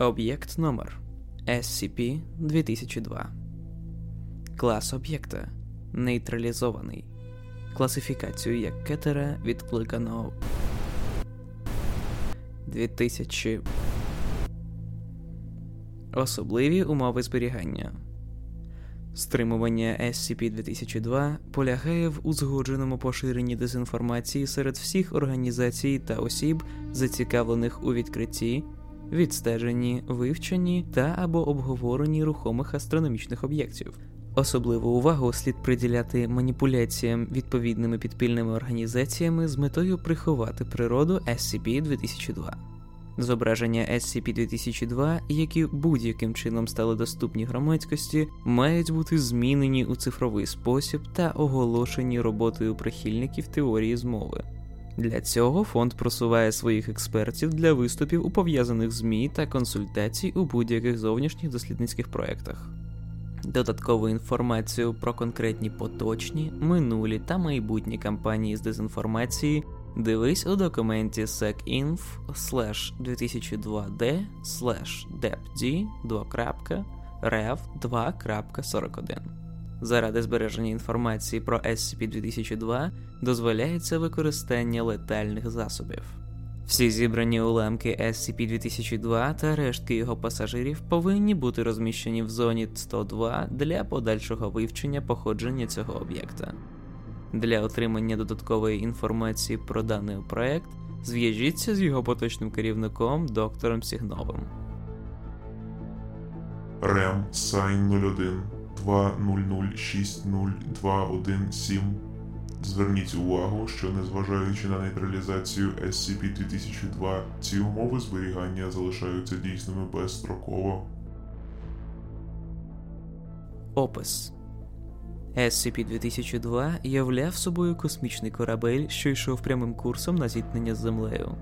Об'єкт номер SCP-2002. Клас об'єкта нейтралізований. Класифікацію як кетера відкликано 2000. Особливі умови зберігання. Стримування SCP-2002 полягає в узгодженому поширенні дезінформації серед всіх організацій та осіб, зацікавлених у відкритті, відстеженні, вивченні та або обговоренні рухомих астрономічних об'єктів. Особливу увагу слід приділяти маніпуляціям відповідними підпільними організаціями з метою приховати природу SCP-2002. Зображення SCP-2002, які будь-яким чином стали доступні громадськості, мають бути змінені у цифровий спосіб та оголошені роботою прихильників теорії змови. Для цього фонд просуває своїх експертів для виступів у пов'язаних ЗМІ та консультацій у будь-яких зовнішніх дослідницьких проєктах. Додаткову інформацію про конкретні поточні, минулі та майбутні кампанії з дезінформації дивись у документі secinf 2002d depd 2rev 2.41. Заради збереження інформації про SCP-2002 дозволяється використання летальних засобів. Всі зібрані уламки SCP-2002 та рештки його пасажирів повинні бути розміщені в зоні 102 для подальшого вивчення походження цього об'єкта. Для отримання додаткової інформації про даний проект зв'яжіться з його поточним керівником доктором Сігновим. РЕМ Сайн 01 200602117 Зверніть увагу, що незважаючи на нейтралізацію SCP-2002, ці умови зберігання залишаються дійсними безстроково. Опис SCP-2002 являв собою космічний корабель, що йшов прямим курсом на зіткнення з землею.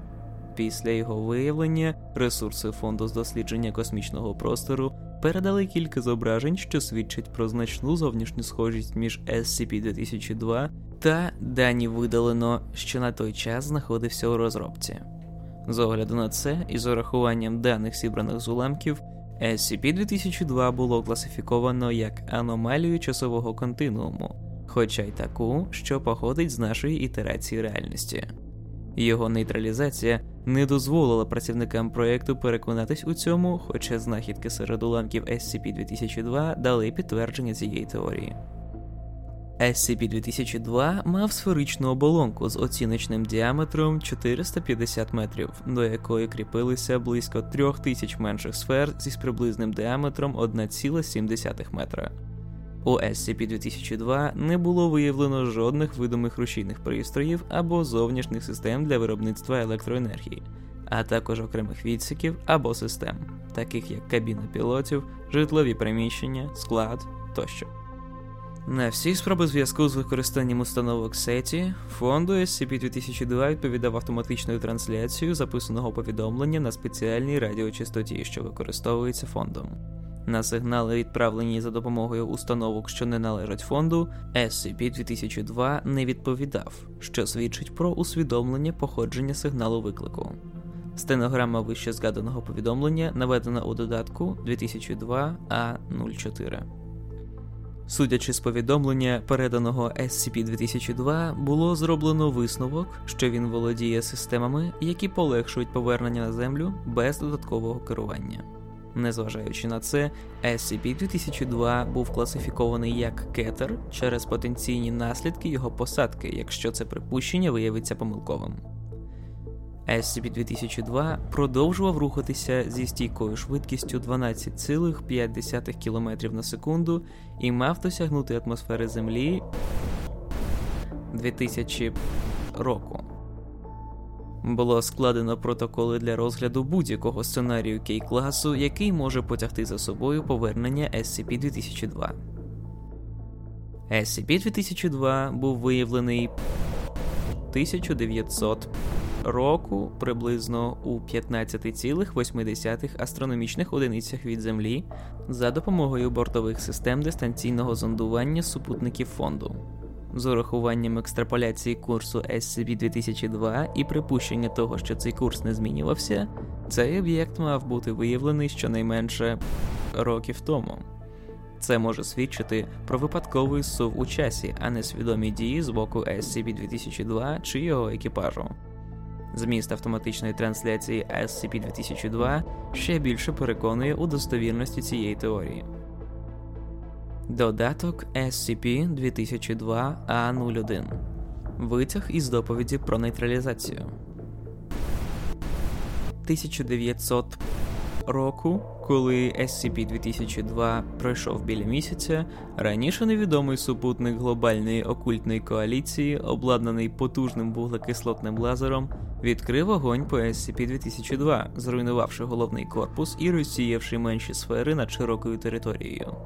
Після його виявлення ресурси фонду з дослідження космічного простору передали кілька зображень, що свідчать про значну зовнішню схожість між SCP-2002 та дані видалено, що на той час знаходився у розробці. З огляду на це і з урахуванням даних зібраних з уламків, SCP-2002 було класифіковано як аномалію часового континууму, хоча й таку, що походить з нашої ітерації реальності. Його нейтралізація не дозволила працівникам проєкту переконатись у цьому, хоча знахідки серед уламків SCP-2002 дали підтвердження цієї теорії. SCP-2002 мав сферичну оболонку з оціночним діаметром 450 метрів, до якої кріпилися близько 3000 менших сфер зі приблизним діаметром 1,7 метра. У SCP-2002 не було виявлено жодних видимих рушійних пристроїв або зовнішніх систем для виробництва електроенергії, а також окремих відсіків або систем, таких як кабіна пілотів, житлові приміщення, склад тощо. На всі спроби зв'язку з використанням установок сеті фонду SCP-2002 відповідав автоматичною трансляцією записаного повідомлення на спеціальній радіочастоті, що використовується фондом. На сигнали, відправлені за допомогою установок, що не належать фонду, SCP-2002 не відповідав, що свідчить про усвідомлення походження сигналу виклику. Стенограма вище згаданого повідомлення наведена у додатку 2002 a 04 Судячи з повідомлення, переданого SCP-2002, було зроблено висновок, що він володіє системами, які полегшують повернення на землю без додаткового керування. Незважаючи на це, SCP-2002 був класифікований як кетер через потенційні наслідки його посадки, якщо це припущення виявиться помилковим. SCP-2002 продовжував рухатися зі стійкою швидкістю 12,5 км на секунду і мав досягнути атмосфери Землі 2000 року. Було складено протоколи для розгляду будь-якого сценарію кей класу, який може потягти за собою повернення SCP-2002. SCP-2002 був виявлений 1900 року приблизно у 15,8 астрономічних одиницях від Землі за допомогою бортових систем дистанційного зондування супутників фонду. З урахуванням екстраполяції курсу SCP-2002 і припущення того, що цей курс не змінювався, Цей об'єкт мав бути виявлений щонайменше років тому. Це може свідчити про випадковий сув у часі, а не свідомі дії з боку SCP-2002 чи його екіпажу. Зміст автоматичної трансляції SCP-2002 ще більше переконує у достовірності цієї теорії. Додаток SCP-2002-A01 Витяг із доповіді про нейтралізацію 1900 року, коли SCP-2002 пройшов біля місяця, раніше невідомий супутник глобальної окультної коаліції, обладнаний потужним вуглекислотним лазером, відкрив вогонь по SCP-2002, зруйнувавши головний корпус і розсіявши менші сфери над широкою територією.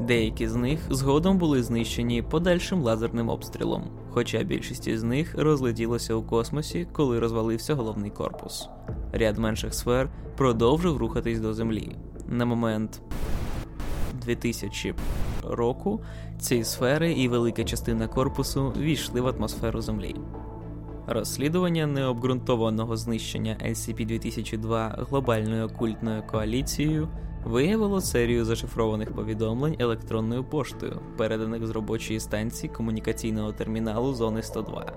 Деякі з них згодом були знищені подальшим лазерним обстрілом, хоча більшість із них розлетілося у космосі, коли розвалився головний корпус. Ряд менших сфер продовжив рухатись до Землі. На момент 2000 року ці сфери і велика частина корпусу війшли в атмосферу Землі. Розслідування необґрунтованого знищення SCP-2002 глобальною окультною коаліцією виявило серію зашифрованих повідомлень електронною поштою, переданих з робочої станції комунікаційного терміналу Зони 102.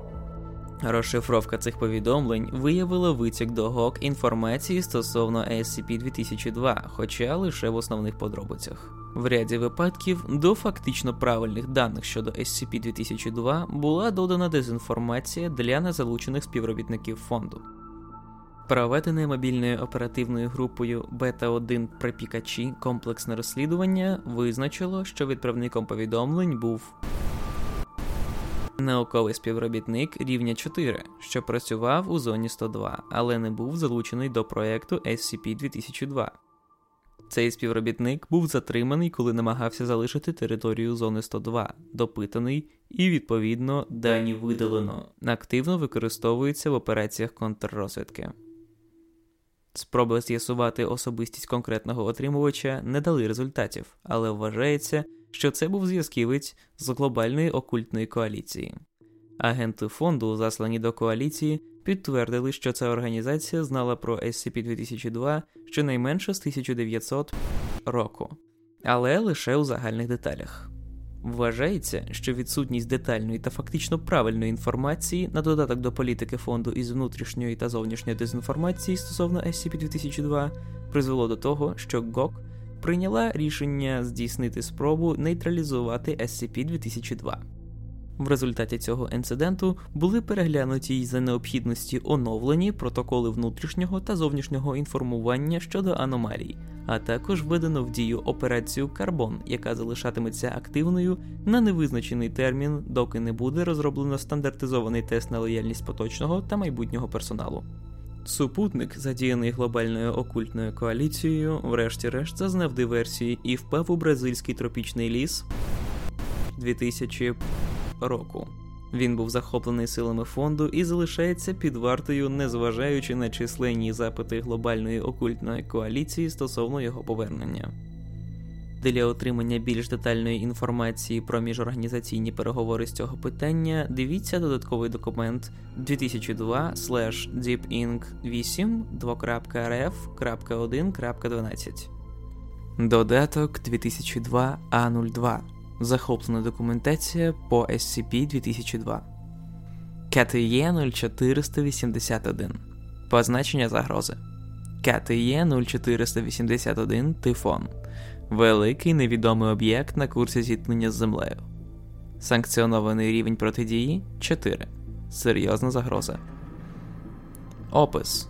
Розшифровка цих повідомлень виявила витік до ГОК інформації стосовно SCP-2002, хоча лише в основних подробицях. В ряді випадків до фактично правильних даних щодо SCP-2002 була додана дезінформація для незалучених співробітників фонду. Проведене мобільною оперативною групою Бета 1 Припікачі комплексне розслідування визначило, що відправником повідомлень був науковий співробітник рівня 4, що працював у зоні 102, але не був залучений до проекту SCP-2002. Цей співробітник був затриманий, коли намагався залишити територію зони 102, допитаний і, відповідно, дані видалено. Активно використовується в операціях контррозвідки. Спроби з'ясувати особистість конкретного отримувача не дали результатів, але вважається, що це був зв'язківець з глобальної окультної коаліції. Агенти фонду, заслані до коаліції, підтвердили, що ця організація знала про SCP-2002 щонайменше з 1900 року, але лише у загальних деталях. Вважається, що відсутність детальної та фактично правильної інформації на додаток до політики фонду із внутрішньої та зовнішньої дезінформації стосовно SCP-2002 призвело до того, що ГОК прийняла рішення здійснити спробу нейтралізувати SCP-2002. В результаті цього інциденту були переглянуті й за необхідності оновлені протоколи внутрішнього та зовнішнього інформування щодо аномалій, а також введено в дію операцію Карбон, яка залишатиметься активною на невизначений термін, доки не буде розроблено стандартизований тест на лояльність поточного та майбутнього персоналу. Супутник, задіяний глобальною окультною коаліцією, врешті-решт зазнав диверсії і впав у бразильський тропічний ліс 2000 року. Він був захоплений силами фонду і залишається під вартою, незважаючи на численні запити глобальної окультної коаліції стосовно його повернення. Для отримання більш детальної інформації про міжорганізаційні переговори з цього питання дивіться додатковий документ 2002 deepinc 8 2.rf.1.12 Додаток 2002 А02 Захоплена документація по SCP-2002 КТЄ 0481 Позначення загрози КТЄ 0481 Тифон Великий невідомий об'єкт на курсі зіткнення з землею. Санкціонований рівень протидії 4. Серйозна загроза. Опис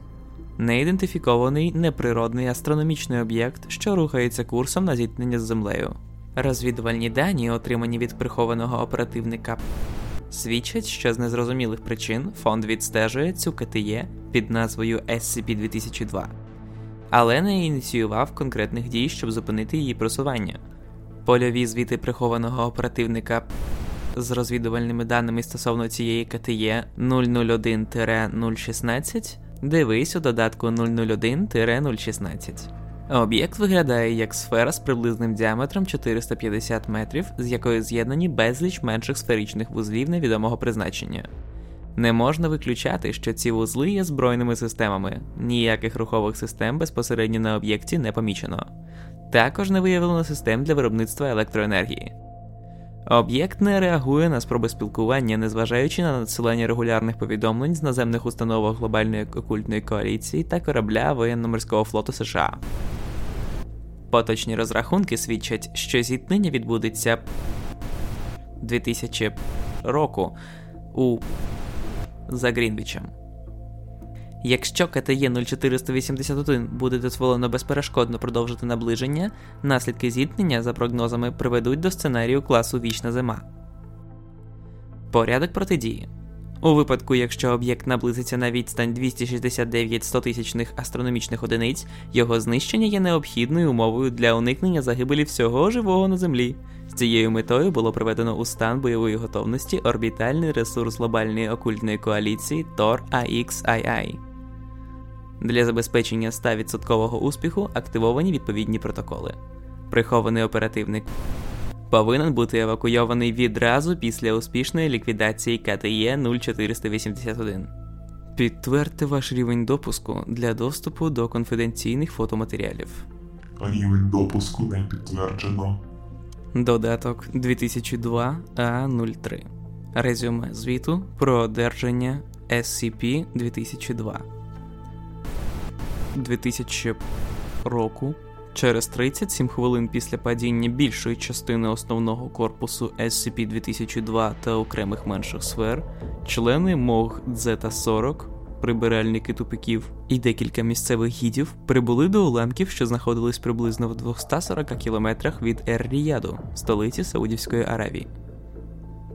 Неідентифікований неприродний астрономічний об'єкт, що рухається курсом на зіткнення з землею. Розвідувальні дані, отримані від прихованого оперативника, свідчать, що з незрозумілих причин фонд відстежує цю КТЄ під назвою SCP-2002, але не ініціював конкретних дій, щоб зупинити її просування. Польові звіти прихованого оперативника з розвідувальними даними стосовно цієї КТЄ 001-016 дивись у додатку 001-016. Об'єкт виглядає як сфера з приблизним діаметром 450 метрів, з якою з'єднані безліч менших сферичних вузлів невідомого призначення. Не можна виключати, що ці вузли є збройними системами, ніяких рухових систем безпосередньо на об'єкті не помічено. Також не виявлено систем для виробництва електроенергії. Об'єкт не реагує на спроби спілкування, незважаючи на надсилання регулярних повідомлень з наземних установок глобальної окультної коаліції та корабля воєнно-морського флоту США. Поточні розрахунки свідчать, що зіткнення відбудеться 2000 року у за Грінвічем. Якщо КТЄ 0481 буде дозволено безперешкодно продовжити наближення, наслідки зіткнення, за прогнозами, приведуть до сценарію класу Вічна Зима. Порядок протидії. У випадку, якщо об'єкт наблизиться на відстань 269 стотисячних астрономічних одиниць, його знищення є необхідною умовою для уникнення загибелі всього живого на Землі. З цією метою було приведено у стан бойової готовності орбітальний ресурс глобальної окультної коаліції Tor AXII. Для забезпечення 100% успіху активовані відповідні протоколи. Прихований оперативник повинен бути евакуйований відразу після успішної ліквідації КТЄ 0481. Підтвердьте ваш рівень допуску для доступу до конфіденційних фотоматеріалів. Рівень допуску не підтверджено. Додаток 2002 А03. Резюме звіту про одержання SCP 2002 2000 року. Через 37 хвилин після падіння більшої частини основного корпусу SCP-2002 та окремих менших сфер, члени МОГ Дзета 40 прибиральники тупиків і декілька місцевих гідів прибули до уламків, що знаходились приблизно в 240 кілометрах від Ер-Ріяду, столиці Саудівської Аравії.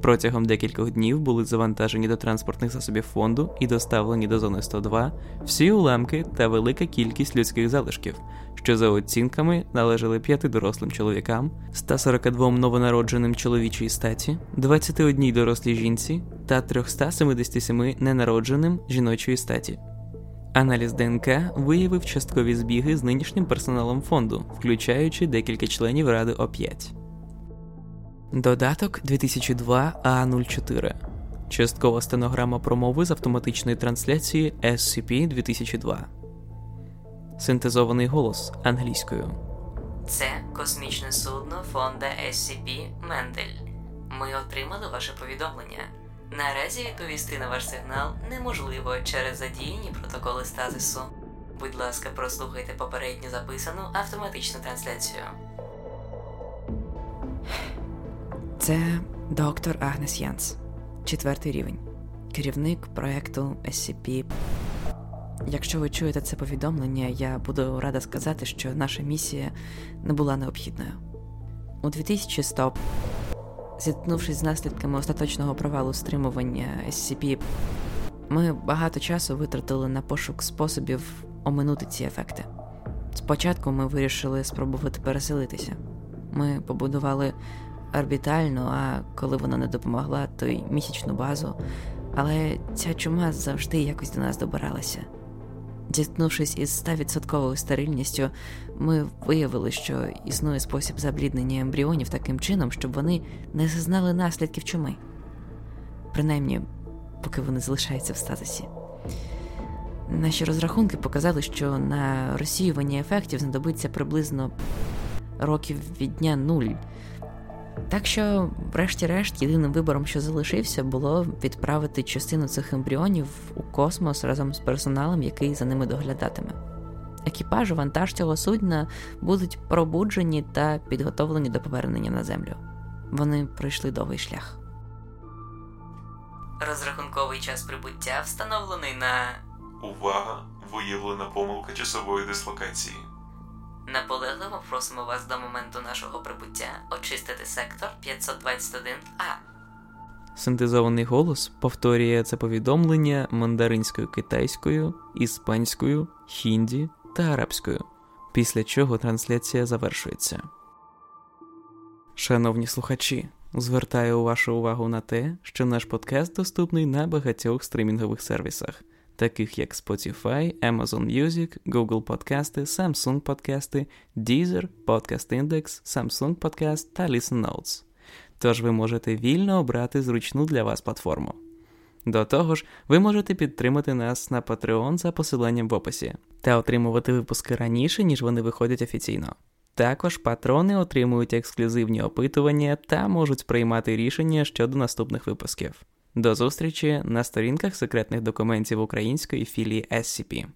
Протягом декількох днів були завантажені до транспортних засобів фонду і доставлені до зони 102 всі уламки та велика кількість людських залишків, що за оцінками належали п'яти дорослим чоловікам, 142 новонародженим чоловічій статі, 21 дорослій жінці та 377 ненародженим жіночої статі. Аналіз ДНК виявив часткові збіги з нинішнім персоналом фонду, включаючи декілька членів Ради О5. Додаток 2002 А04. Часткова стенограма промови з автоматичної трансляції SCP 2002. Синтезований голос англійською. Це космічне судно фонда SCP Мендель. Ми отримали ваше повідомлення. Наразі відповісти на ваш сигнал неможливо через задіяні протоколи стазису. Будь ласка, прослухайте попередньо записану автоматичну трансляцію. Це доктор Агнес Янс, четвертий рівень, керівник проекту SCP. Якщо ви чуєте це повідомлення, я буду рада сказати, що наша місія не була необхідною. У 2100, зіткнувшись з наслідками остаточного провалу стримування SCP, ми багато часу витратили на пошук способів оминути ці ефекти. Спочатку ми вирішили спробувати переселитися. Ми побудували орбітальну, а коли вона не допомогла, то й місячну базу. Але ця чума завжди якось до нас добиралася. Зіткнувшись із 100% стерильністю, ми виявили, що існує спосіб забліднення ембріонів таким чином, щоб вони не зазнали наслідків чуми. Принаймні, поки вони залишаються в статусі. Наші розрахунки показали, що на розсіювання ефектів знадобиться приблизно років від дня нуль. Так що, врешті-решт, єдиним вибором, що залишився, було відправити частину цих ембріонів у космос разом з персоналом, який за ними доглядатиме. Екіпаж, вантаж цього судна будуть пробуджені та підготовлені до повернення на землю. Вони пройшли довгий шлях. Розрахунковий час прибуття встановлений на Увага! Виявлена помилка часової дислокації. Наполегливо просимо вас до моменту нашого прибуття очистити сектор 521А. Синтезований голос повторює це повідомлення мандаринською китайською, іспанською, хінді та арабською, після чого трансляція завершується. Шановні слухачі, звертаю вашу увагу на те, що наш подкаст доступний на багатьох стримінгових сервісах, таких як Spotify, Amazon Music, Google Подкасти, Samsung Подкасти, Deezer, Podcast Index, Samsung Podcast та Listen Notes. Тож ви можете вільно обрати зручну для вас платформу. До того ж, ви можете підтримати нас на Patreon за посиланням в описі та отримувати випуски раніше, ніж вони виходять офіційно. Також патрони отримують ексклюзивні опитування та можуть приймати рішення щодо наступних випусків. До зустрічі на сторінках секретних документів української філії SCP.